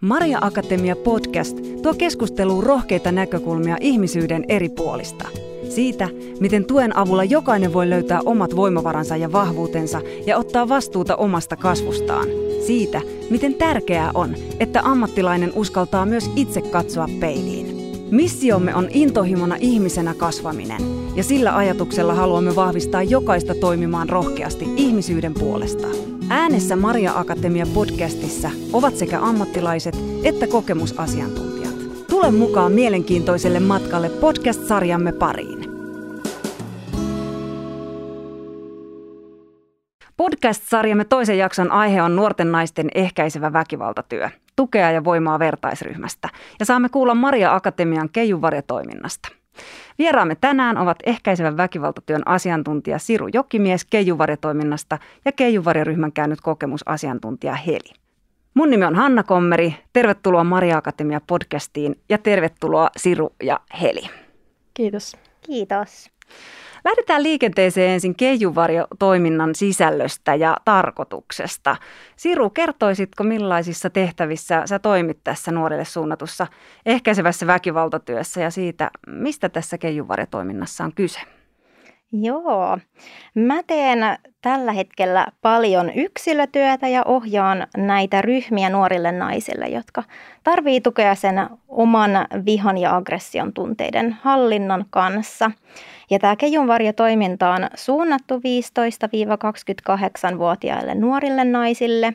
Maria Akatemia podcast tuo keskusteluun rohkeita näkökulmia ihmisyyden eri puolista. Siitä, miten tuen avulla jokainen voi löytää omat voimavaransa ja vahvuutensa ja ottaa vastuuta omasta kasvustaan. Siitä, miten tärkeää on, että ammattilainen uskaltaa myös itse katsoa peiliin. Missiomme on intohimona ihmisenä kasvaminen, ja sillä ajatuksella haluamme vahvistaa jokaista toimimaan rohkeasti ihmisyyden puolesta. Äänessä Maria Akatemia podcastissa ovat sekä ammattilaiset että kokemusasiantuntijat. Tule mukaan mielenkiintoiselle matkalle podcast-sarjamme pariin. Podcast-sarjamme toisen jakson aihe on nuorten naisten ehkäisevä väkivaltatyö, tukea ja voimaa vertaisryhmästä. Ja saamme kuulla Maria Akatemian keijuvarjatoiminnasta. Vieraamme tänään ovat ehkäisevän väkivaltatyön asiantuntija Siru Jokimies Keijuvarjatoiminnasta ja Keijuvarjaryhmän käynyt kokemusasiantuntija Heli. Mun nimi on Hanna Kommeri. Tervetuloa Maria Akatemia podcastiin ja tervetuloa Siru ja Heli. Kiitos. Kiitos. Lähdetään liikenteeseen ensin keijuvarjotoiminnan sisällöstä ja tarkoituksesta. Siru, kertoisitko millaisissa tehtävissä sä toimit tässä nuorille suunnatussa ehkäisevässä väkivaltatyössä ja siitä, mistä tässä keijuvarjotoiminnassa on kyse? Joo, mä teen tällä hetkellä paljon yksilötyötä ja ohjaan näitä ryhmiä nuorille naisille, jotka tarvii tukea sen oman vihan ja aggression tunteiden hallinnan kanssa. Ja tämä kejunvarjotoiminta on suunnattu 15-28-vuotiaille nuorille naisille,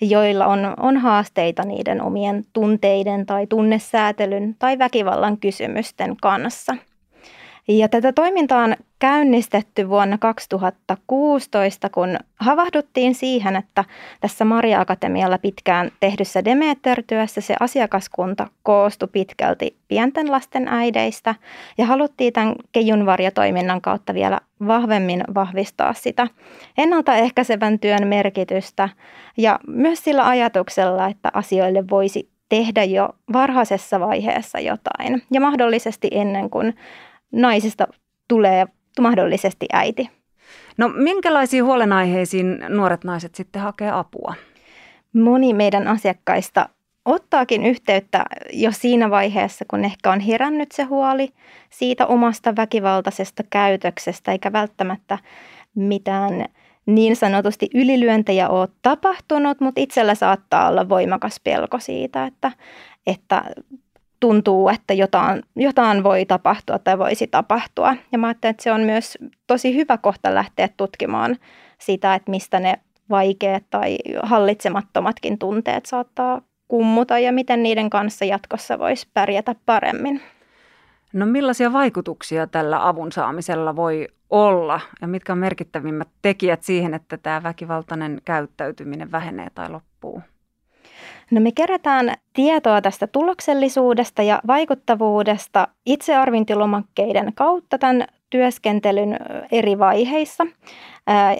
joilla on, on haasteita niiden omien tunteiden tai tunnesäätelyn tai väkivallan kysymysten kanssa – ja tätä toimintaa on käynnistetty vuonna 2016, kun havahduttiin siihen, että tässä Maria Akatemialla pitkään tehdyssä Demeter-työssä se asiakaskunta koostui pitkälti pienten lasten äideistä ja haluttiin tämän kejunvarjotoiminnan kautta vielä vahvemmin vahvistaa sitä ennaltaehkäisevän työn merkitystä ja myös sillä ajatuksella, että asioille voisi tehdä jo varhaisessa vaiheessa jotain ja mahdollisesti ennen kuin naisesta tulee mahdollisesti äiti. No minkälaisiin huolenaiheisiin nuoret naiset sitten hakee apua? Moni meidän asiakkaista ottaakin yhteyttä jo siinä vaiheessa, kun ehkä on herännyt se huoli siitä omasta väkivaltaisesta käytöksestä, eikä välttämättä mitään niin sanotusti ylilyöntejä ole tapahtunut, mutta itsellä saattaa olla voimakas pelko siitä, että, että tuntuu, että jotain, jotain voi tapahtua tai voisi tapahtua. Ja mä ajattelen, että se on myös tosi hyvä kohta lähteä tutkimaan sitä, että mistä ne vaikeat tai hallitsemattomatkin tunteet saattaa kummuta ja miten niiden kanssa jatkossa voisi pärjätä paremmin. No millaisia vaikutuksia tällä avun saamisella voi olla ja mitkä on merkittävimmät tekijät siihen, että tämä väkivaltainen käyttäytyminen vähenee tai loppuu? No me kerätään tietoa tästä tuloksellisuudesta ja vaikuttavuudesta itsearvintilomakkeiden kautta tämän työskentelyn eri vaiheissa.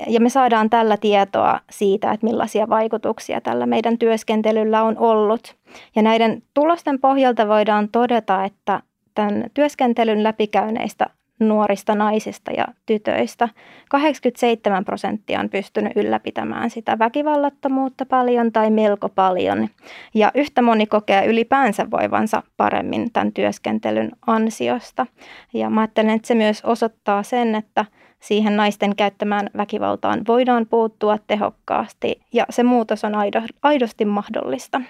Ja me saadaan tällä tietoa siitä, että millaisia vaikutuksia tällä meidän työskentelyllä on ollut. Ja näiden tulosten pohjalta voidaan todeta, että tämän työskentelyn läpikäyneistä nuorista naisista ja tytöistä. 87 prosenttia on pystynyt ylläpitämään sitä väkivallattomuutta paljon tai melko paljon. Ja yhtä moni kokee ylipäänsä voivansa paremmin tämän työskentelyn ansiosta. Ja mä ajattelen, että se myös osoittaa sen, että siihen naisten käyttämään väkivaltaan voidaan puuttua tehokkaasti ja se muutos on aidosti mahdollista.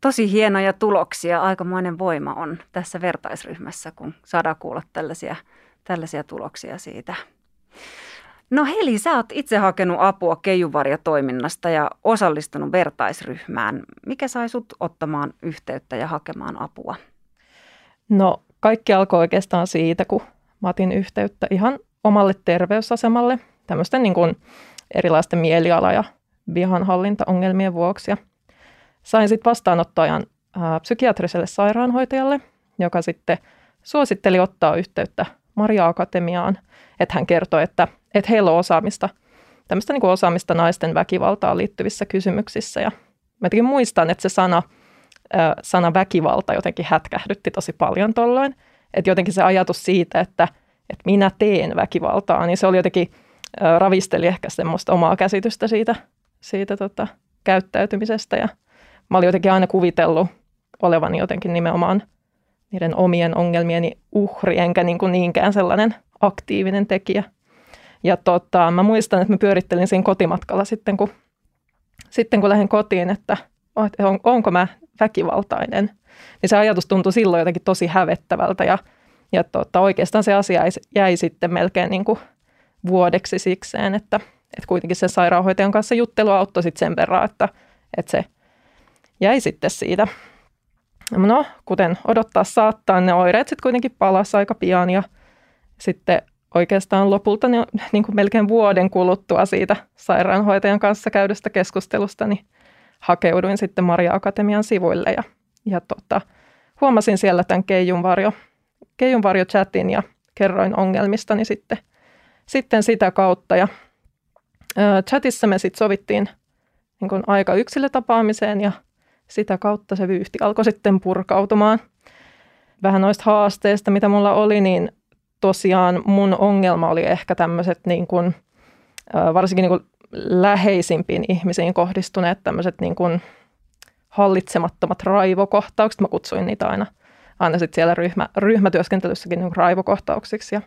Tosi hienoja tuloksia, aikamoinen voima on tässä vertaisryhmässä, kun saadaan kuulla tällaisia tällaisia tuloksia siitä. No Heli, sä oot itse hakenut apua keijuvarjatoiminnasta ja osallistunut vertaisryhmään. Mikä sai sut ottamaan yhteyttä ja hakemaan apua? No kaikki alkoi oikeastaan siitä, kun mä otin yhteyttä ihan omalle terveysasemalle tämmöisten niin kuin erilaisten mieliala- ja vihanhallintaongelmien vuoksi. Ja sain sitten vastaanottoajan ää, psykiatriselle sairaanhoitajalle, joka sitten suositteli ottaa yhteyttä Maria Akatemiaan, että hän kertoi, että, että heillä on osaamista, tämmöistä niin kuin osaamista naisten väkivaltaan liittyvissä kysymyksissä. Ja mä muistan, että se sana, sana väkivalta jotenkin hätkähdytti tosi paljon tolloin. Että jotenkin se ajatus siitä, että, että minä teen väkivaltaa, niin se oli jotenkin, ravisteli ehkä semmoista omaa käsitystä siitä, siitä tota, käyttäytymisestä ja mä olin jotenkin aina kuvitellut olevani jotenkin nimenomaan niiden omien ongelmieni uhri, enkä niin kuin niinkään sellainen aktiivinen tekijä. Ja tota, mä muistan, että mä pyörittelin siinä kotimatkalla sitten, kun, sitten kun lähdin kotiin, että on, onko mä väkivaltainen. Niin se ajatus tuntui silloin jotenkin tosi hävettävältä ja, ja tota, oikeastaan se asia jäi, jäi sitten melkein niin kuin vuodeksi sikseen, että, että kuitenkin sen sairaanhoitajan kanssa juttelu auttoi sitten sen verran, että, että se jäi sitten siitä. No, kuten odottaa saattaa, ne oireet sitten kuitenkin palasi aika pian ja sitten oikeastaan lopulta ne, niin kuin melkein vuoden kuluttua siitä sairaanhoitajan kanssa käydystä keskustelusta, niin hakeuduin sitten Maria Akatemian sivuille ja, ja tota, huomasin siellä tämän Keijunvarjo, Keijunvarjo-chatin ja kerroin ongelmistani sitten, sitten sitä kautta. Ja, ää, chatissa me sitten sovittiin niin kuin aika yksilötapaamiseen ja sitä kautta se vyyhti alkoi sitten purkautumaan. Vähän noista haasteista, mitä mulla oli, niin tosiaan mun ongelma oli ehkä tämmöiset niin kuin, varsinkin niin kuin läheisimpiin ihmisiin kohdistuneet tämmöiset niin kuin hallitsemattomat raivokohtaukset. Mä kutsuin niitä aina, aina sit siellä ryhmä, ryhmätyöskentelyssäkin niin raivokohtauksiksi ja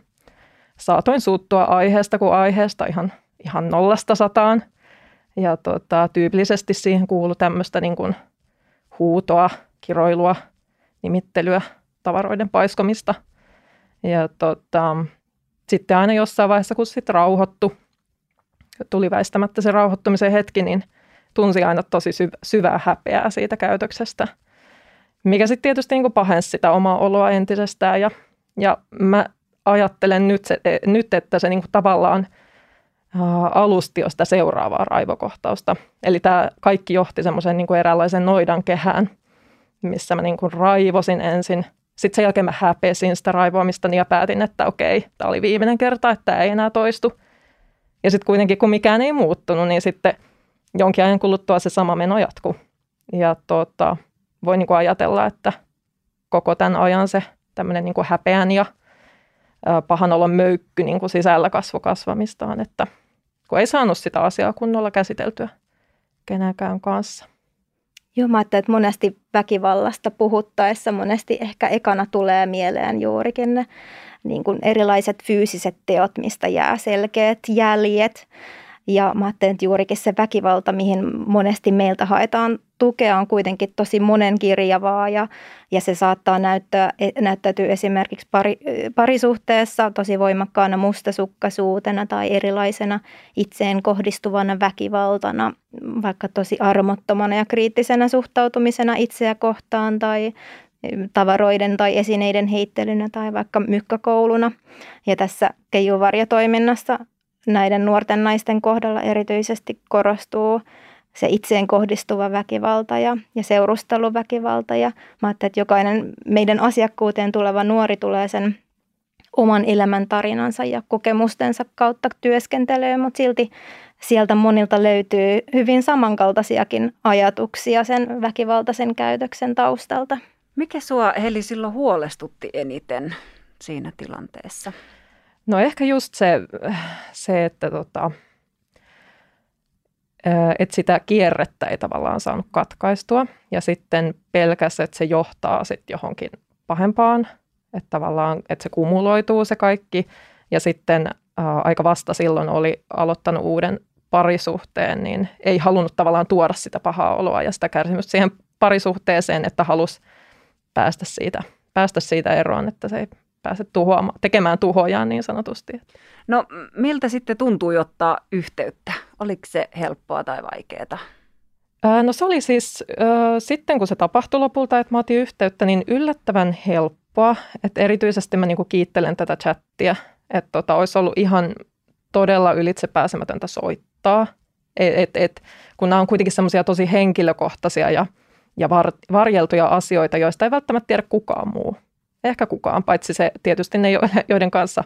saatoin suuttua aiheesta kuin aiheesta ihan, ihan nollasta sataan. Ja tota, tyypillisesti siihen kuului tämmöistä niin kuin huutoa, kiroilua, nimittelyä, tavaroiden paiskomista. Ja tota, sitten aina jossain vaiheessa, kun sitten rauhoittu, tuli väistämättä se rauhoittumisen hetki, niin tunsi aina tosi syv- syvää häpeää siitä käytöksestä, mikä sitten tietysti niin pahensi sitä omaa oloa entisestään. Ja, ja mä ajattelen nyt, se, e, nyt että se niin tavallaan alusti jo sitä seuraavaa raivokohtausta. Eli tämä kaikki johti semmoisen niin eräänlaisen noidan kehään, missä mä niin kuin raivosin ensin. Sitten sen jälkeen mä häpesin sitä raivoamista ja päätin, että okei, tämä oli viimeinen kerta, että tämä ei enää toistu. Ja sitten kuitenkin, kun mikään ei muuttunut, niin sitten jonkin ajan kuluttua se sama meno jatkuu. Ja tota, voi niin kuin ajatella, että koko tämän ajan se tämmöinen niin kuin häpeän ja pahan olon möykky niin kuin sisällä kasvu kasvamistaan, että kun ei saanut sitä asiaa kunnolla käsiteltyä kenenkään kanssa. Joo, mä ajattelen, että monesti väkivallasta puhuttaessa monesti ehkä ekana tulee mieleen juurikin ne niin kuin erilaiset fyysiset teot, mistä jää selkeät jäljet. Ja mä ajattelen, että juurikin se väkivalta, mihin monesti meiltä haetaan tukea, on kuitenkin tosi monenkirjavaa ja, ja se saattaa näyttää, näyttäytyä esimerkiksi pari, parisuhteessa tosi voimakkaana mustasukkaisuutena tai erilaisena itseen kohdistuvana väkivaltana, vaikka tosi armottomana ja kriittisenä suhtautumisena itseä kohtaan tai tavaroiden tai esineiden heittelynä tai vaikka mykkäkouluna. Ja tässä keijuvarjatoiminnassa näiden nuorten naisten kohdalla erityisesti korostuu se itseen kohdistuva väkivalta ja, ja seurusteluväkivalta. Ja mä ajattelin, että jokainen meidän asiakkuuteen tuleva nuori tulee sen oman elämän tarinansa ja kokemustensa kautta työskentelee, mutta silti sieltä monilta löytyy hyvin samankaltaisiakin ajatuksia sen väkivaltaisen käytöksen taustalta. Mikä sua Heli silloin huolestutti eniten siinä tilanteessa? No ehkä just se, se että tota, että sitä kierrettä ei tavallaan saanut katkaistua. Ja sitten pelkäs, että se johtaa sitten johonkin pahempaan, että tavallaan että se kumuloituu se kaikki. Ja sitten ää, aika vasta silloin oli aloittanut uuden parisuhteen, niin ei halunnut tavallaan tuoda sitä pahaa oloa ja sitä kärsimystä siihen parisuhteeseen, että halusi päästä siitä, päästä siitä eroon, että se ei pääse tuhoamaan, tekemään tuhojaan niin sanotusti. No miltä sitten tuntui ottaa yhteyttä? Oliko se helppoa tai vaikeaa? No se oli siis sitten, kun se tapahtui lopulta, että mä otin yhteyttä, niin yllättävän helppoa. Että erityisesti mä niinku kiittelen tätä chattia, että tota, olisi ollut ihan todella ylitsepääsemätöntä soittaa. Et, et, et, kun nämä on kuitenkin semmoisia tosi henkilökohtaisia ja, ja var, varjeltuja asioita, joista ei välttämättä tiedä kukaan muu. Ehkä kukaan, paitsi se tietysti ne, joiden kanssa,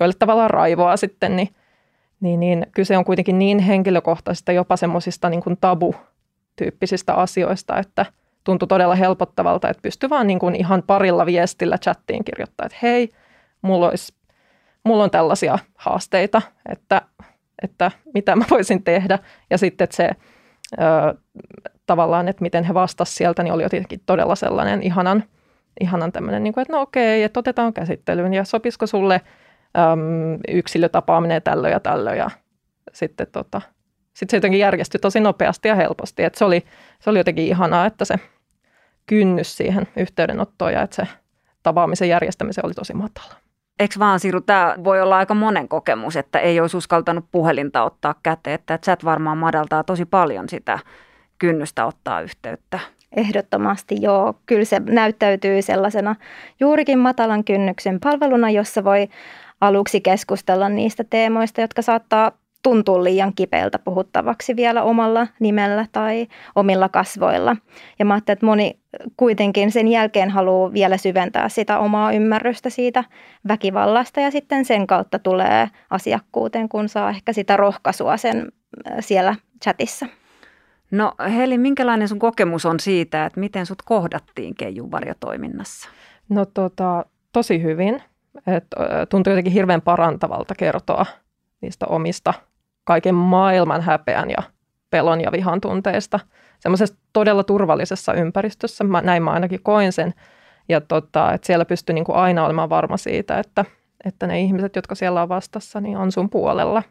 joille tavallaan raivoaa sitten, niin niin, niin kyse on kuitenkin niin henkilökohtaisista, jopa semmoisista niin tabu-tyyppisistä asioista, että tuntui todella helpottavalta, että pystyi vaan niin kuin ihan parilla viestillä chattiin kirjoittaa, että hei, mulla, olisi, mulla on tällaisia haasteita, että, että mitä mä voisin tehdä. Ja sitten, että se tavallaan, että miten he vastasivat sieltä, niin oli jotenkin todella sellainen ihanan, ihanan tämmöinen, niin kuin, että no okei, että otetaan käsittelyyn ja sopisiko sulle äm, yksilötapaaminen tällöin ja tällöin ja sitten tota, sit se jotenkin järjestyi tosi nopeasti ja helposti, että se oli, se oli jotenkin ihanaa, että se kynnys siihen yhteydenottoon ja että se tapaamisen järjestämisen oli tosi matala. Eikö vaan Siru, tämä voi olla aika monen kokemus, että ei olisi uskaltanut puhelinta ottaa käteen, että chat varmaan madaltaa tosi paljon sitä kynnystä ottaa yhteyttä. Ehdottomasti joo. Kyllä se näyttäytyy sellaisena juurikin matalan kynnyksen palveluna, jossa voi aluksi keskustella niistä teemoista, jotka saattaa tuntuu liian kipeältä puhuttavaksi vielä omalla nimellä tai omilla kasvoilla. Ja mä ajattelin, että moni kuitenkin sen jälkeen haluaa vielä syventää sitä omaa ymmärrystä siitä väkivallasta ja sitten sen kautta tulee asiakkuuteen, kun saa ehkä sitä rohkaisua sen siellä chatissa. No Heli, minkälainen sun kokemus on siitä, että miten sut kohdattiin Keijun varjotoiminnassa? No tota, tosi hyvin. Et, tuntui jotenkin hirveän parantavalta kertoa niistä omista kaiken maailman häpeän ja pelon ja vihan tunteista. Semmoisessa todella turvallisessa ympäristössä, mä, näin mä ainakin koin sen. Ja tota, että siellä pystyy niin kuin aina olemaan varma siitä, että, että ne ihmiset, jotka siellä on vastassa, niin on sun puolella.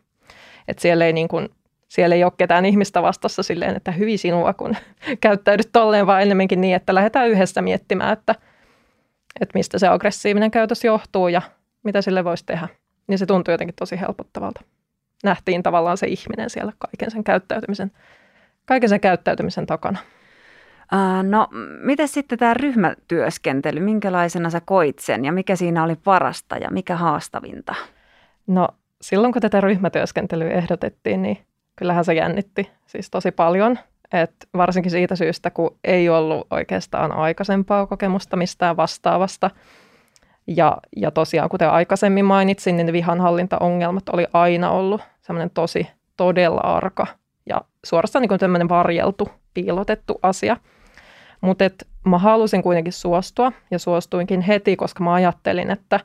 Että siellä ei, niin kuin, siellä ei ole ketään ihmistä vastassa silleen, että hyvin sinua, kun käyttäydyt tolleen, vaan enemmänkin niin, että lähdetään yhdessä miettimään, että, että mistä se aggressiivinen käytös johtuu ja mitä sille voisi tehdä. Niin se tuntuu jotenkin tosi helpottavalta nähtiin tavallaan se ihminen siellä kaiken sen käyttäytymisen, kaiken sen käyttäytymisen takana. No, miten sitten tämä ryhmätyöskentely, minkälaisena sä koit sen ja mikä siinä oli parasta ja mikä haastavinta? No, silloin kun tätä ryhmätyöskentelyä ehdotettiin, niin kyllähän se jännitti siis tosi paljon. Et varsinkin siitä syystä, kun ei ollut oikeastaan aikaisempaa kokemusta mistään vastaavasta – ja, ja tosiaan, kuten aikaisemmin mainitsin, niin vihanhallintaongelmat oli aina ollut semmoinen tosi todella arka ja suorastaan niin tämmöinen varjeltu, piilotettu asia. Mutta mä halusin kuitenkin suostua ja suostuinkin heti, koska mä ajattelin, että,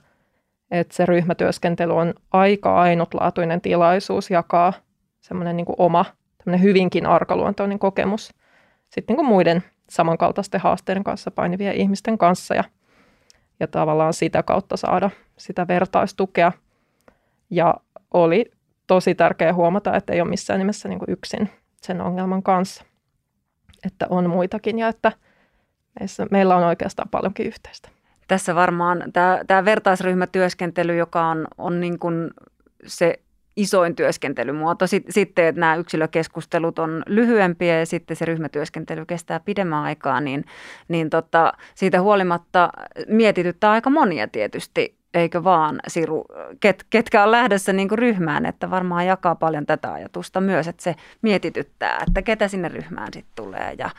että se ryhmätyöskentely on aika ainutlaatuinen tilaisuus jakaa semmoinen niin oma, hyvinkin arkaluontoinen kokemus sitten niin kuin muiden samankaltaisten haasteiden kanssa painivien ihmisten kanssa. Ja ja tavallaan sitä kautta saada sitä vertaistukea. Ja oli tosi tärkeää huomata, että ei ole missään nimessä niin kuin yksin sen ongelman kanssa, että on muitakin ja että meillä on oikeastaan paljonkin yhteistä. Tässä varmaan tämä, tämä vertaisryhmätyöskentely, joka on, on niin kuin se isoin työskentelymuoto. Sitten, että nämä yksilökeskustelut on lyhyempiä ja sitten se ryhmätyöskentely kestää pidemmän aikaa, niin, niin tota, siitä huolimatta mietityttää aika monia tietysti, eikö vaan Siru, ket, ketkä on lähdössä niin kuin ryhmään, että varmaan jakaa paljon tätä ajatusta myös, että se mietityttää, että ketä sinne ryhmään sitten tulee ja,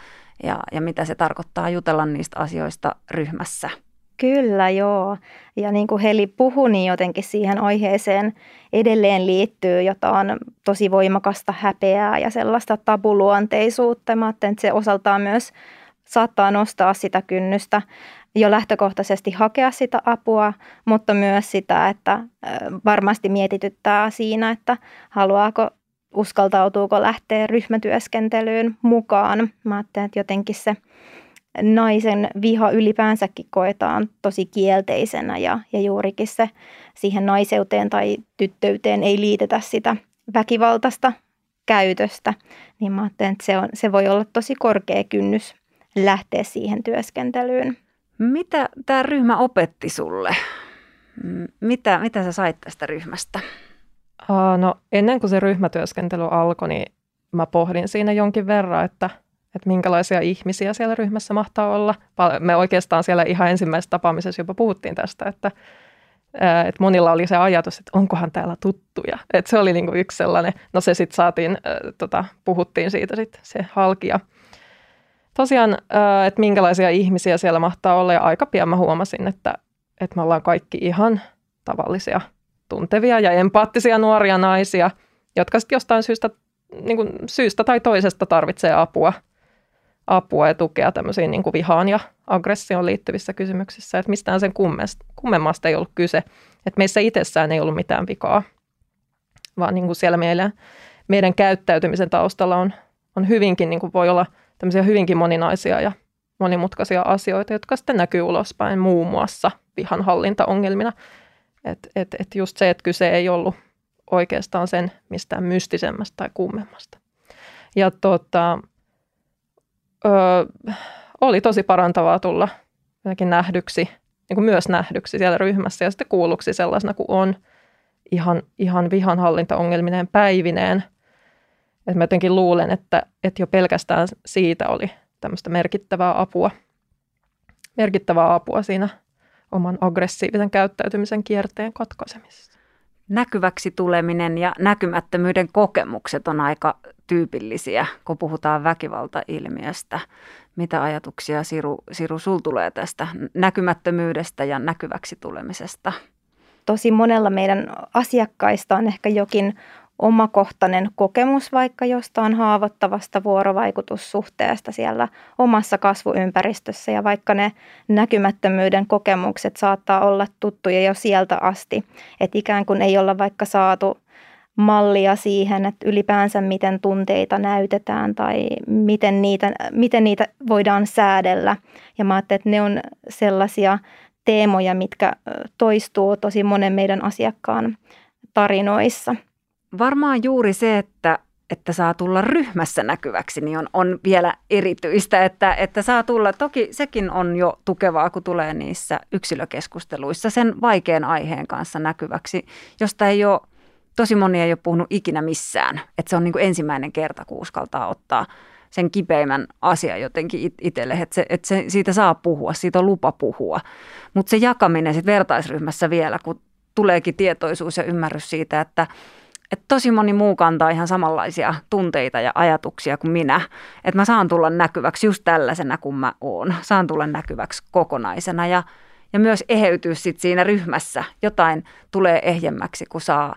ja, ja mitä se tarkoittaa jutella niistä asioista ryhmässä. Kyllä, joo. Ja niin kuin Heli puhui, niin jotenkin siihen aiheeseen edelleen liittyy jotain tosi voimakasta häpeää ja sellaista tabuluonteisuutta. Mä että se osaltaan myös saattaa nostaa sitä kynnystä jo lähtökohtaisesti hakea sitä apua, mutta myös sitä, että varmasti mietityttää siinä, että haluaako uskaltautuuko lähteä ryhmätyöskentelyyn mukaan. Mä ajattelen, että jotenkin se naisen viha ylipäänsäkin koetaan tosi kielteisenä ja, ja juurikin se siihen naiseuteen tai tyttöyteen ei liitetä sitä väkivaltaista käytöstä, niin mä ajattelen, että se, on, se voi olla tosi korkea kynnys lähteä siihen työskentelyyn. Mitä tämä ryhmä opetti sulle? Mitä, mitä sä sait tästä ryhmästä? Uh, no ennen kuin se ryhmätyöskentely alkoi, niin mä pohdin siinä jonkin verran, että – että minkälaisia ihmisiä siellä ryhmässä mahtaa olla. Me oikeastaan siellä ihan ensimmäisessä tapaamisessa jopa puhuttiin tästä, että, että monilla oli se ajatus, että onkohan täällä tuttuja. Että se oli niin kuin yksi sellainen, no se sitten saatiin, tota, puhuttiin siitä sitten se halkia. Tosiaan, että minkälaisia ihmisiä siellä mahtaa olla ja aika pian mä huomasin, että, että me ollaan kaikki ihan tavallisia, tuntevia ja empaattisia nuoria naisia, jotka sitten jostain syystä, niin kuin syystä tai toisesta tarvitsee apua – apua ja tukea tämmöisiin niin kuin vihaan ja aggressioon liittyvissä kysymyksissä, että mistään sen kummemmasta ei ollut kyse, että meissä itsessään ei ollut mitään vikaa, vaan niin kuin siellä meillä, meidän käyttäytymisen taustalla on, on hyvinkin, niin kuin voi olla tämmöisiä hyvinkin moninaisia ja monimutkaisia asioita, jotka sitten näkyy ulospäin muun muassa vihanhallintaongelmina. Että et, et just se, että kyse ei ollut oikeastaan sen mistään mystisemmästä tai kummemmasta. Ja tota, ö, oli tosi parantavaa tulla jotenkin nähdyksi, niin kuin myös nähdyksi siellä ryhmässä ja sitten kuulluksi sellaisena kuin on ihan, ihan vihanhallintaongelmineen päivineen. Et mä jotenkin luulen, että, että jo pelkästään siitä oli tämmöistä merkittävää apua, merkittävää apua siinä oman aggressiivisen käyttäytymisen kierteen katkaisemisessa. Näkyväksi tuleminen ja näkymättömyyden kokemukset on aika tyypillisiä, kun puhutaan väkivaltailmiöstä. Mitä ajatuksia Siru, Siru sul tulee tästä näkymättömyydestä ja näkyväksi tulemisesta? Tosi monella meidän asiakkaista on ehkä jokin omakohtainen kokemus vaikka jostain haavoittavasta vuorovaikutussuhteesta siellä omassa kasvuympäristössä ja vaikka ne näkymättömyyden kokemukset saattaa olla tuttuja jo sieltä asti, että ikään kuin ei olla vaikka saatu mallia siihen, että ylipäänsä miten tunteita näytetään tai miten niitä, miten niitä voidaan säädellä. Ja mä ajattelin, että ne on sellaisia teemoja, mitkä toistuu tosi monen meidän asiakkaan tarinoissa. Varmaan juuri se, että, että saa tulla ryhmässä näkyväksi, niin on, on vielä erityistä, että, että saa tulla, toki sekin on jo tukevaa, kun tulee niissä yksilökeskusteluissa sen vaikean aiheen kanssa näkyväksi, josta ei ole, tosi moni ei ole puhunut ikinä missään, että se on niin kuin ensimmäinen kerta, kun uskaltaa ottaa sen kipeimmän asia jotenkin itselle, että, se, että se, siitä saa puhua, siitä on lupa puhua. Mutta se jakaminen sitten vertaisryhmässä vielä, kun tuleekin tietoisuus ja ymmärrys siitä, että että tosi moni muu kantaa ihan samanlaisia tunteita ja ajatuksia kuin minä. Että mä saan tulla näkyväksi just tällaisena kuin mä oon. Saan tulla näkyväksi kokonaisena ja, ja myös eheytyä sit siinä ryhmässä. Jotain tulee ehjemmäksi, kun saa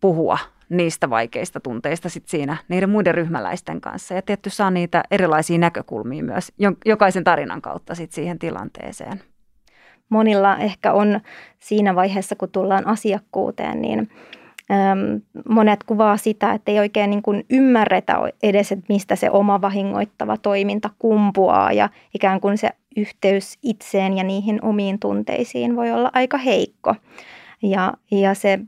puhua niistä vaikeista tunteista sit siinä niiden muiden ryhmäläisten kanssa. Ja tietty saa niitä erilaisia näkökulmia myös jokaisen tarinan kautta sit siihen tilanteeseen. Monilla ehkä on siinä vaiheessa, kun tullaan asiakkuuteen, niin monet kuvaa sitä, että ei oikein niin kuin ymmärretä edes, että mistä se oma vahingoittava toiminta kumpuaa ja ikään kuin se yhteys itseen ja niihin omiin tunteisiin voi olla aika heikko. Ja, ja se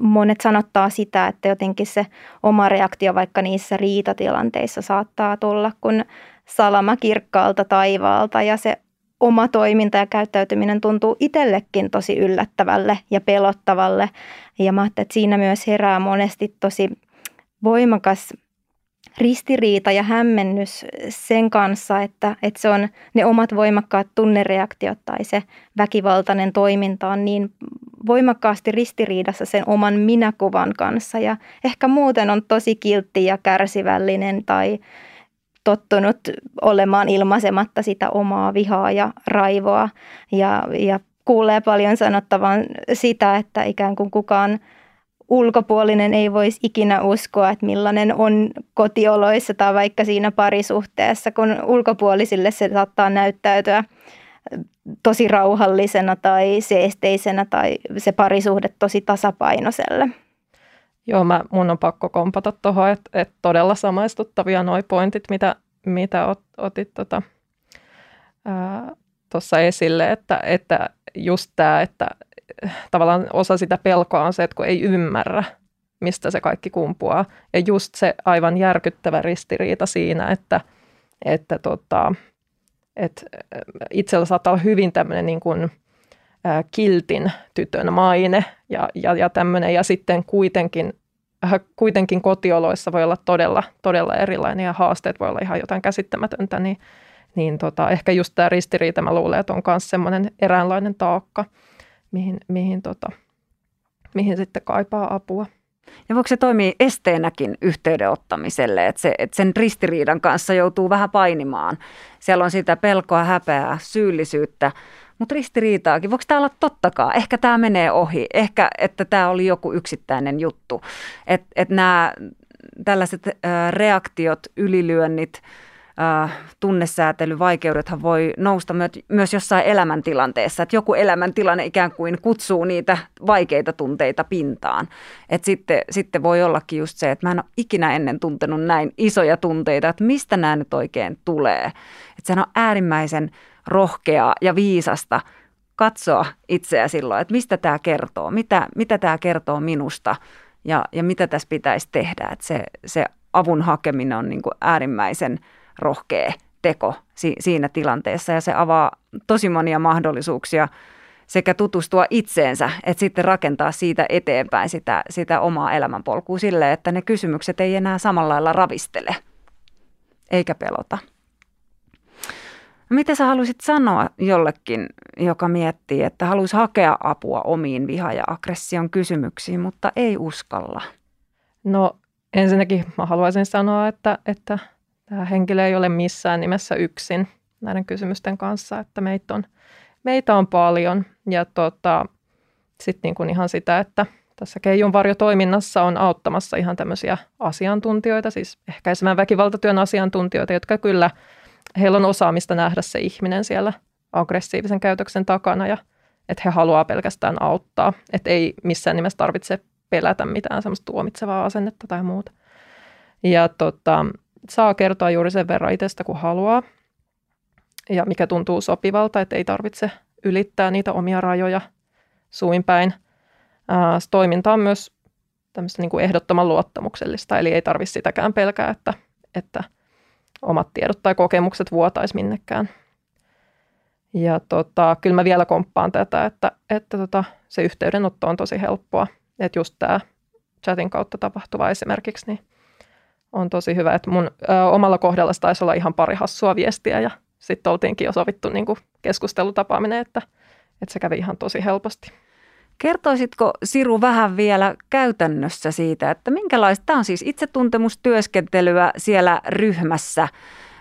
monet sanottaa sitä, että jotenkin se oma reaktio vaikka niissä riitatilanteissa saattaa tulla kun salama kirkkaalta taivaalta ja se oma toiminta ja käyttäytyminen tuntuu itsellekin tosi yllättävälle ja pelottavalle. Ja mä että siinä myös herää monesti tosi voimakas ristiriita ja hämmennys sen kanssa, että, että se on ne omat voimakkaat tunnereaktiot tai se väkivaltainen toiminta on niin voimakkaasti ristiriidassa sen oman minäkuvan kanssa ja ehkä muuten on tosi kiltti ja kärsivällinen tai tottunut olemaan ilmaisematta sitä omaa vihaa ja raivoa ja, ja kuulee paljon sanottavan sitä, että ikään kuin kukaan ulkopuolinen ei voisi ikinä uskoa, että millainen on kotioloissa tai vaikka siinä parisuhteessa, kun ulkopuolisille se saattaa näyttäytyä tosi rauhallisena tai seesteisenä tai se parisuhde tosi tasapainoiselle. Joo, mä, mun on pakko kompata tuohon, että, että todella samaistuttavia noi pointit, mitä, mitä ot, otit tuossa tota, esille, että, että just tämä, että tavallaan osa sitä pelkoa on se, että kun ei ymmärrä, mistä se kaikki kumpuaa. Ja just se aivan järkyttävä ristiriita siinä, että, että, tota, että itsellä saattaa olla hyvin tämmöinen niin kuin, kiltin tytön maine ja, ja, ja tämmöinen, ja sitten kuitenkin Äh, kuitenkin kotioloissa voi olla todella, todella erilainen ja haasteet voi olla ihan jotain käsittämätöntä, niin, niin tota, ehkä just tämä ristiriita mä luulen, että on myös semmoinen eräänlainen taakka, mihin, mihin, tota, mihin sitten kaipaa apua. Ja voiko se toimia esteenäkin yhteydenottamiselle, että, se, että sen ristiriidan kanssa joutuu vähän painimaan? Siellä on sitä pelkoa, häpeää, syyllisyyttä, mutta ristiriitaakin. Voiko tämä olla tottakaan? Ehkä tämä menee ohi. Ehkä, että tämä oli joku yksittäinen juttu. Että et nämä tällaiset ä, reaktiot, ylilyönnit, tunnesäätelyvaikeudethan voi nousta myös jossain elämäntilanteessa, että joku elämäntilanne ikään kuin kutsuu niitä vaikeita tunteita pintaan. Et sitten, sitten voi ollakin just se, että mä en ole ikinä ennen tuntenut näin isoja tunteita, että mistä nämä nyt oikein tulee. Että sehän on äärimmäisen rohkeaa ja viisasta katsoa itseä silloin, että mistä tämä kertoo, mitä, mitä tämä kertoo minusta ja, ja mitä tässä pitäisi tehdä. Että se, se avun hakeminen on niin kuin äärimmäisen rohkea teko si- siinä tilanteessa ja se avaa tosi monia mahdollisuuksia sekä tutustua itseensä, että sitten rakentaa siitä eteenpäin sitä, sitä omaa elämänpolkua silleen, että ne kysymykset ei enää samalla lailla ravistele eikä pelota. Mitä sä haluaisit sanoa jollekin, joka miettii, että haluaisi hakea apua omiin viha- ja aggression kysymyksiin, mutta ei uskalla? No ensinnäkin mä haluaisin sanoa, että, että tämä henkilö ei ole missään nimessä yksin näiden kysymysten kanssa, että meitä on, meitä on paljon. Ja tota, sitten niin ihan sitä, että tässä Keijun varjotoiminnassa on auttamassa ihan tämmöisiä asiantuntijoita, siis ehkäisemään väkivaltatyön asiantuntijoita, jotka kyllä, heillä on osaamista nähdä se ihminen siellä aggressiivisen käytöksen takana ja että he haluaa pelkästään auttaa, että ei missään nimessä tarvitse pelätä mitään semmoista tuomitsevaa asennetta tai muuta. Ja tota, saa kertoa juuri sen verran itsestä, kun haluaa ja mikä tuntuu sopivalta, että ei tarvitse ylittää niitä omia rajoja suin päin. Ää, toiminta on myös tämmöistä niin kuin ehdottoman luottamuksellista, eli ei tarvitse sitäkään pelkää, että, että omat tiedot tai kokemukset vuotaisi minnekään. Ja tota, kyllä mä vielä komppaan tätä, että, että tota, se yhteydenotto on tosi helppoa. Että just tämä chatin kautta tapahtuva esimerkiksi, niin on tosi hyvä. Että mun ö, omalla kohdalla taisi olla ihan pari hassua viestiä ja sitten oltiinkin jo sovittu niin keskustelutapaaminen, että, että se kävi ihan tosi helposti. Kertoisitko Siru vähän vielä käytännössä siitä, että minkälaista, on siis itsetuntemustyöskentelyä siellä ryhmässä,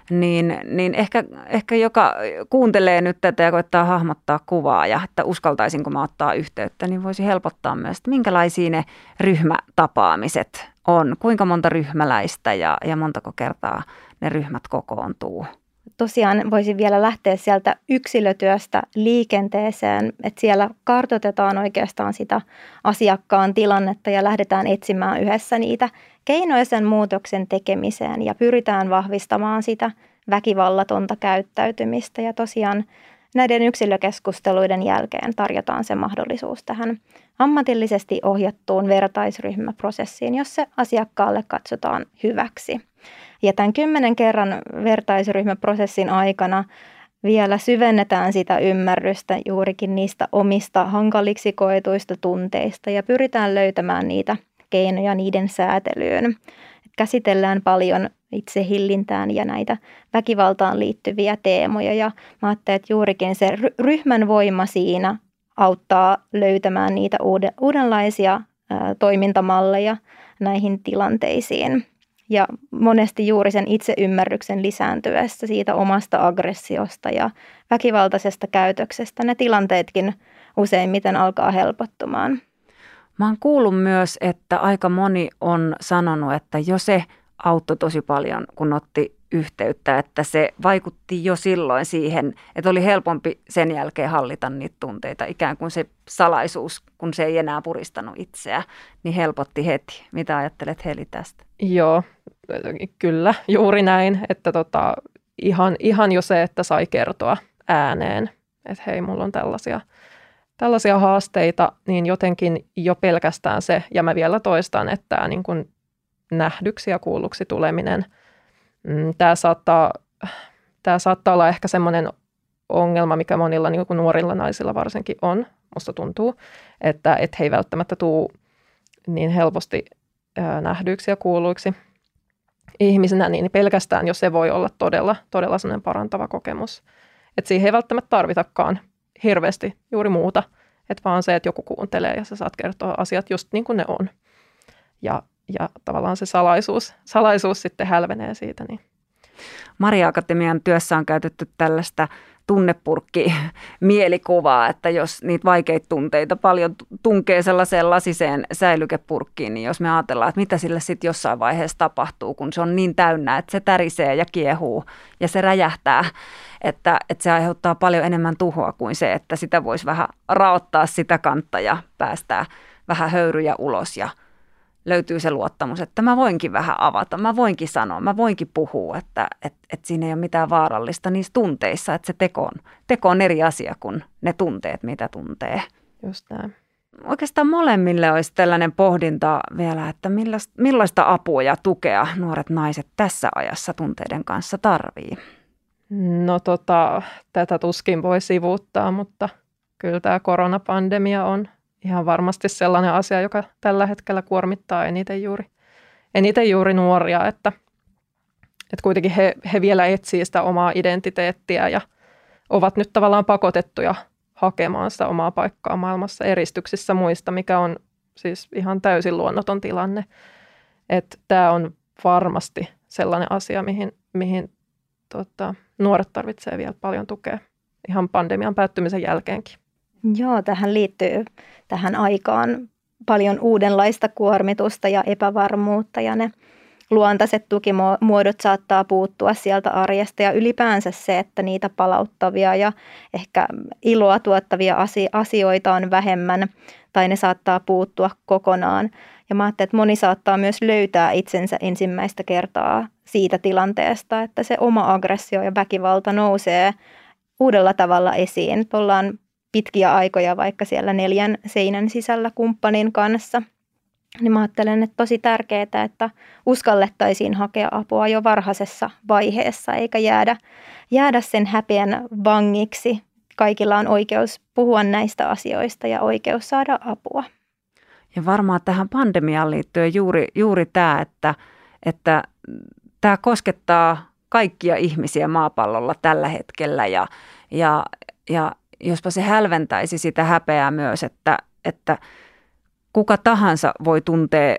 niin, niin ehkä, ehkä joka kuuntelee nyt tätä ja koittaa hahmottaa kuvaa ja että uskaltaisinko mä ottaa yhteyttä, niin voisi helpottaa myös, että minkälaisia ne ryhmätapaamiset on, kuinka monta ryhmäläistä ja, ja montako kertaa ne ryhmät kokoontuu tosiaan voisin vielä lähteä sieltä yksilötyöstä liikenteeseen, että siellä kartotetaan oikeastaan sitä asiakkaan tilannetta ja lähdetään etsimään yhdessä niitä keinoja sen muutoksen tekemiseen ja pyritään vahvistamaan sitä väkivallatonta käyttäytymistä ja tosiaan näiden yksilökeskusteluiden jälkeen tarjotaan se mahdollisuus tähän ammatillisesti ohjattuun vertaisryhmäprosessiin, jossa asiakkaalle katsotaan hyväksi. Ja tämän kymmenen kerran vertaisryhmäprosessin aikana vielä syvennetään sitä ymmärrystä juurikin niistä omista hankaliksi koetuista tunteista ja pyritään löytämään niitä keinoja niiden säätelyyn. Käsitellään paljon itsehillintään ja näitä väkivaltaan liittyviä teemoja ja mä ajattelen, että juurikin se ryhmän voima siinä auttaa löytämään niitä uudenlaisia toimintamalleja näihin tilanteisiin. Ja monesti juuri sen itseymmärryksen lisääntyessä siitä omasta aggressiosta ja väkivaltaisesta käytöksestä ne tilanteetkin useimmiten alkaa helpottumaan. Mä oon kuullut myös, että aika moni on sanonut, että jo se auttoi tosi paljon, kun otti yhteyttä, että se vaikutti jo silloin siihen, että oli helpompi sen jälkeen hallita niitä tunteita. Ikään kuin se salaisuus, kun se ei enää puristanut itseä, niin helpotti heti. Mitä ajattelet Heli tästä? Joo, kyllä, juuri näin, että tota, ihan, ihan jo se, että sai kertoa ääneen, että hei, mulla on tällaisia, tällaisia haasteita, niin jotenkin jo pelkästään se, ja mä vielä toistan, että tämä niin kuin nähdyksi ja kuulluksi tuleminen – Mm, tämä saattaa, tämä saattaa olla ehkä semmoinen ongelma, mikä monilla niin kuin nuorilla naisilla varsinkin on, musta tuntuu, että, että he ei välttämättä tule niin helposti nähdyiksi ja kuuluiksi ihmisenä, niin pelkästään jo se voi olla todella, todella sellainen parantava kokemus. Että siihen ei välttämättä tarvitakaan hirveästi juuri muuta, että vaan se, että joku kuuntelee ja sä saat kertoa asiat just niin kuin ne on. Ja ja tavallaan se salaisuus, salaisuus sitten hälvenee siitä. Niin. Maria Akatemian työssä on käytetty tällaista tunnepurkki mielikuvaa, että jos niitä vaikeita tunteita paljon tunkee sellaiseen lasiseen säilykepurkkiin, niin jos me ajatellaan, että mitä sille sitten jossain vaiheessa tapahtuu, kun se on niin täynnä, että se tärisee ja kiehuu ja se räjähtää, että, että se aiheuttaa paljon enemmän tuhoa kuin se, että sitä voisi vähän raottaa sitä kantta ja päästää vähän höyryjä ulos ja – löytyy se luottamus, että mä voinkin vähän avata, mä voinkin sanoa, mä voinkin puhua, että, että, että siinä ei ole mitään vaarallista niissä tunteissa, että se teko on, teko on eri asia kuin ne tunteet, mitä tuntee. Just näin. Oikeastaan molemmille olisi tällainen pohdinta vielä, että millaista, millaista apua ja tukea nuoret naiset tässä ajassa tunteiden kanssa tarvii. No tota, tätä tuskin voi sivuuttaa, mutta kyllä tämä koronapandemia on ihan varmasti sellainen asia, joka tällä hetkellä kuormittaa eniten juuri, eniten juuri nuoria, että, että kuitenkin he, he vielä etsii sitä omaa identiteettiä ja ovat nyt tavallaan pakotettuja hakemaan sitä omaa paikkaa maailmassa eristyksissä muista, mikä on siis ihan täysin luonnoton tilanne. Että tämä on varmasti sellainen asia, mihin, mihin tota, nuoret tarvitsee vielä paljon tukea ihan pandemian päättymisen jälkeenkin. Joo, tähän liittyy tähän aikaan paljon uudenlaista kuormitusta ja epävarmuutta ja ne luontaiset tukimuodot saattaa puuttua sieltä arjesta ja ylipäänsä se, että niitä palauttavia ja ehkä iloa tuottavia asioita on vähemmän tai ne saattaa puuttua kokonaan. Ja mä että moni saattaa myös löytää itsensä ensimmäistä kertaa siitä tilanteesta, että se oma aggressio ja väkivalta nousee uudella tavalla esiin. Ollaan pitkiä aikoja vaikka siellä neljän seinän sisällä kumppanin kanssa. Niin mä ajattelen, että tosi tärkeää, että uskallettaisiin hakea apua jo varhaisessa vaiheessa, eikä jäädä, jäädä sen häpeän vangiksi. Kaikilla on oikeus puhua näistä asioista ja oikeus saada apua. Ja varmaan tähän pandemiaan liittyen juuri, juuri tämä, että, että tämä koskettaa kaikkia ihmisiä maapallolla tällä hetkellä ja, ja, ja jospa se hälventäisi sitä häpeää myös, että, että kuka tahansa voi tuntea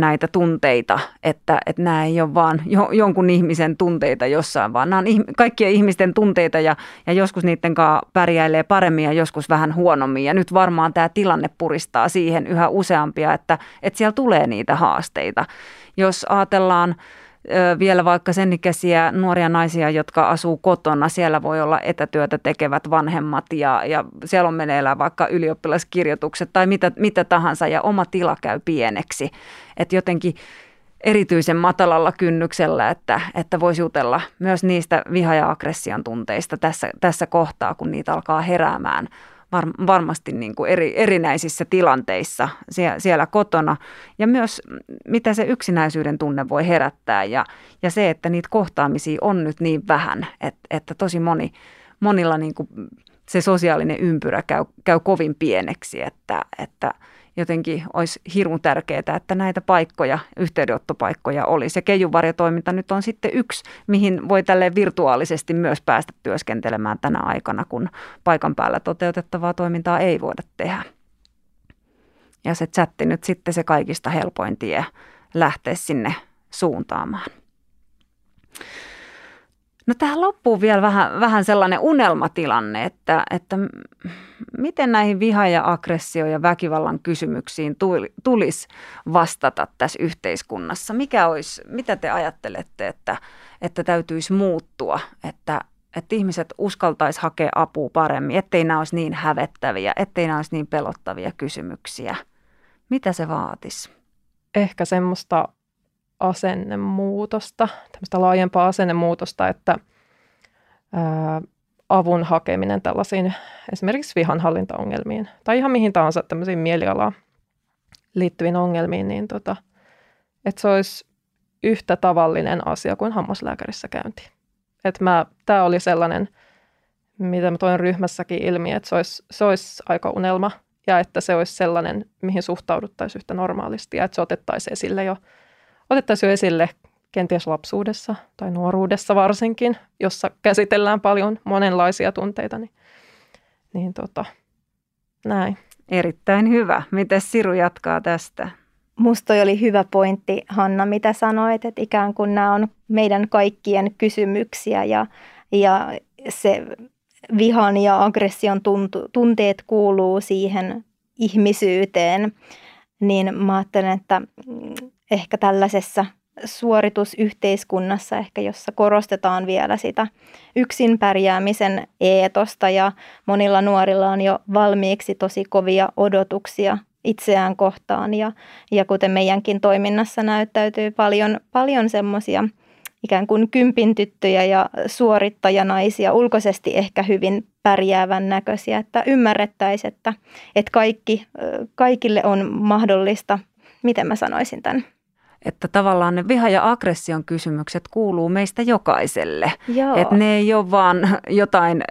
näitä tunteita, että, että nämä ei ole vaan jo, jonkun ihmisen tunteita jossain, vaan nämä on kaikkien ihmisten tunteita ja, ja joskus niiden kanssa pärjäilee paremmin ja joskus vähän huonommin. Ja nyt varmaan tämä tilanne puristaa siihen yhä useampia, että, että siellä tulee niitä haasteita. Jos ajatellaan vielä vaikka sen ikäisiä nuoria naisia, jotka asuu kotona. Siellä voi olla etätyötä tekevät vanhemmat ja, ja siellä on meneillään vaikka ylioppilaskirjoitukset tai mitä, mitä tahansa ja oma tila käy pieneksi. Että jotenkin erityisen matalalla kynnyksellä, että, että voisi jutella myös niistä viha- ja aggression tunteista tässä, tässä kohtaa, kun niitä alkaa heräämään var, varmasti niin kuin eri, erinäisissä tilanteissa siellä, siellä kotona. Ja myös mitä se yksinäisyyden tunne voi herättää ja, ja se, että niitä kohtaamisia on nyt niin vähän, että, että tosi moni, monilla niin kuin se sosiaalinen ympyrä käy, käy kovin pieneksi, että, että – jotenkin olisi hirmu tärkeää, että näitä paikkoja, yhteydenottopaikkoja olisi. Ja keijuvarjotoiminta nyt on sitten yksi, mihin voi tälle virtuaalisesti myös päästä työskentelemään tänä aikana, kun paikan päällä toteutettavaa toimintaa ei voida tehdä. Ja se chatti nyt sitten se kaikista helpoin tie lähteä sinne suuntaamaan. No tähän loppuu vielä vähän, vähän sellainen unelmatilanne, että, että miten näihin viha- ja aggressio- ja väkivallan kysymyksiin tulisi vastata tässä yhteiskunnassa? Mikä olisi, mitä te ajattelette, että, että täytyisi muuttua, että, että ihmiset uskaltaisi hakea apua paremmin, ettei nämä olisi niin hävettäviä, ettei nämä olisi niin pelottavia kysymyksiä? Mitä se vaatisi? Ehkä semmoista asennemuutosta, tämmöistä laajempaa asennemuutosta, että ää, avun hakeminen tällaisiin esimerkiksi vihanhallintaongelmiin tai ihan mihin tahansa tämmöisiin mielialaan liittyviin ongelmiin, niin tota, että se olisi yhtä tavallinen asia kuin hammaslääkärissä käynti. Että tämä oli sellainen, mitä mä toin ryhmässäkin ilmi, että se olisi, se olisi aika unelma ja että se olisi sellainen, mihin suhtauduttaisiin yhtä normaalisti ja että se otettaisiin esille jo otettaisiin jo esille kenties lapsuudessa tai nuoruudessa varsinkin, jossa käsitellään paljon monenlaisia tunteita, niin, niin tota, näin. Erittäin hyvä. Miten Siru jatkaa tästä? musta oli hyvä pointti, Hanna, mitä sanoit, että ikään kuin nämä on meidän kaikkien kysymyksiä ja, ja se vihan ja aggression tuntu, tunteet kuuluu siihen ihmisyyteen, niin mä ajattelen, että ehkä tällaisessa suoritusyhteiskunnassa, ehkä jossa korostetaan vielä sitä yksin pärjäämisen eetosta. Ja monilla nuorilla on jo valmiiksi tosi kovia odotuksia itseään kohtaan. Ja, ja kuten meidänkin toiminnassa näyttäytyy paljon, paljon semmoisia ikään kuin kympin tyttöjä ja suorittajanaisia, ulkoisesti ehkä hyvin pärjäävän näköisiä, että ymmärrettäisiin, että, että kaikki, kaikille on mahdollista, miten mä sanoisin tämän, että tavallaan ne viha- ja aggression kysymykset kuuluu meistä jokaiselle. Että ne ei ole vaan jotain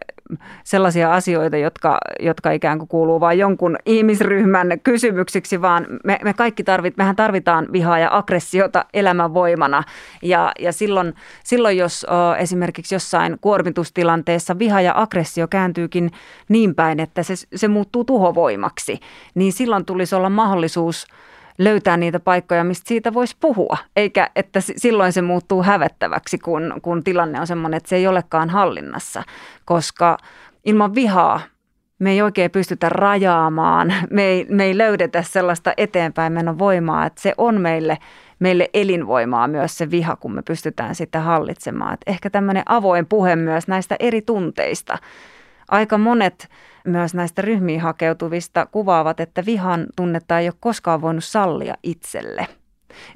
sellaisia asioita, jotka, jotka ikään kuin kuuluu vain jonkun ihmisryhmän kysymyksiksi, vaan me, me kaikki tarvit, mehän tarvitaan vihaa ja aggressiota elämänvoimana. Ja, ja silloin, silloin, jos o, esimerkiksi jossain kuormitustilanteessa viha ja aggressio kääntyykin niin päin, että se, se muuttuu tuhovoimaksi, niin silloin tulisi olla mahdollisuus – löytää niitä paikkoja, mistä siitä voisi puhua, eikä että silloin se muuttuu hävettäväksi, kun, kun tilanne on sellainen, että se ei olekaan hallinnassa, koska ilman vihaa me ei oikein pystytä rajaamaan, me ei, me ei löydetä sellaista eteenpäin menon voimaa, että se on meille, meille elinvoimaa myös se viha, kun me pystytään sitä hallitsemaan. Et ehkä tämmöinen avoin puhe myös näistä eri tunteista. Aika monet myös näistä ryhmiin hakeutuvista kuvaavat, että vihan tunnetta ei ole koskaan voinut sallia itselle.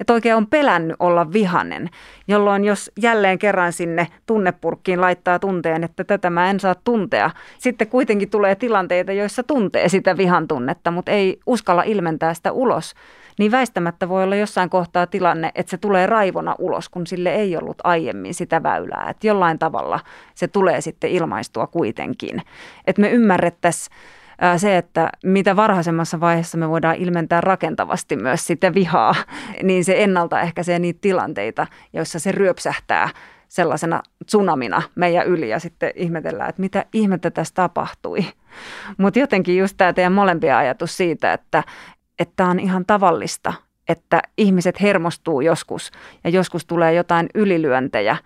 Että oikein on pelännyt olla vihanen, jolloin jos jälleen kerran sinne tunnepurkkiin laittaa tunteen, että tätä mä en saa tuntea, sitten kuitenkin tulee tilanteita, joissa tuntee sitä vihan tunnetta, mutta ei uskalla ilmentää sitä ulos, niin väistämättä voi olla jossain kohtaa tilanne, että se tulee raivona ulos, kun sille ei ollut aiemmin sitä väylää. Että jollain tavalla se tulee sitten ilmaistua kuitenkin. Että me ymmärrettäisiin se, että mitä varhaisemmassa vaiheessa me voidaan ilmentää rakentavasti myös sitä vihaa, niin se ennaltaehkäisee niitä tilanteita, joissa se ryöpsähtää sellaisena tsunamina meidän yli ja sitten ihmetellään, että mitä ihmettä tässä tapahtui. Mutta jotenkin just tämä teidän molempia ajatus siitä, että, että on ihan tavallista, että ihmiset hermostuu joskus ja joskus tulee jotain ylilyöntejä,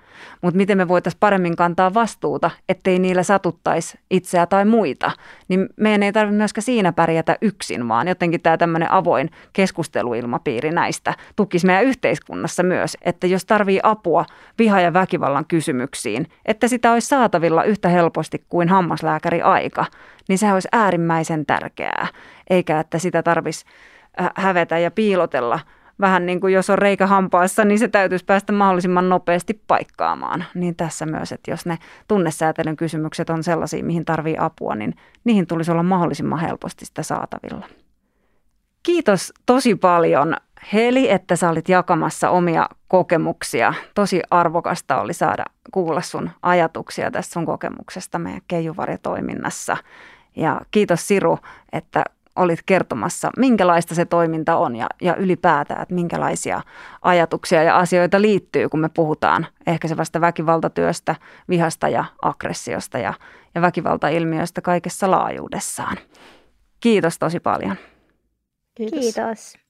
mutta miten me voitaisiin paremmin kantaa vastuuta, ettei niillä satuttaisi itseä tai muita, niin meidän ei tarvitse myöskään siinä pärjätä yksin, vaan jotenkin tämä tämmöinen avoin keskusteluilmapiiri näistä tukisi meidän yhteiskunnassa myös, että jos tarvii apua viha- ja väkivallan kysymyksiin, että sitä olisi saatavilla yhtä helposti kuin hammaslääkäri aika, niin se olisi äärimmäisen tärkeää, eikä että sitä tarvitsisi hävetä ja piilotella. Vähän niin kuin jos on reikä hampaassa, niin se täytyisi päästä mahdollisimman nopeasti paikkaamaan. Niin tässä myös, että jos ne tunnesäätelyn kysymykset on sellaisia, mihin tarvii apua, niin niihin tulisi olla mahdollisimman helposti sitä saatavilla. Kiitos tosi paljon Heli, että sä olit jakamassa omia kokemuksia. Tosi arvokasta oli saada kuulla sun ajatuksia tästä sun kokemuksesta meidän keijuvarjatoiminnassa. Ja kiitos Siru, että olit kertomassa, minkälaista se toiminta on ja, ja ylipäätään, että minkälaisia ajatuksia ja asioita liittyy, kun me puhutaan ehkäisevästä väkivaltatyöstä, vihasta ja aggressiosta ja, ja väkivaltailmiöistä kaikessa laajuudessaan. Kiitos tosi paljon. Kiitos. Kiitos.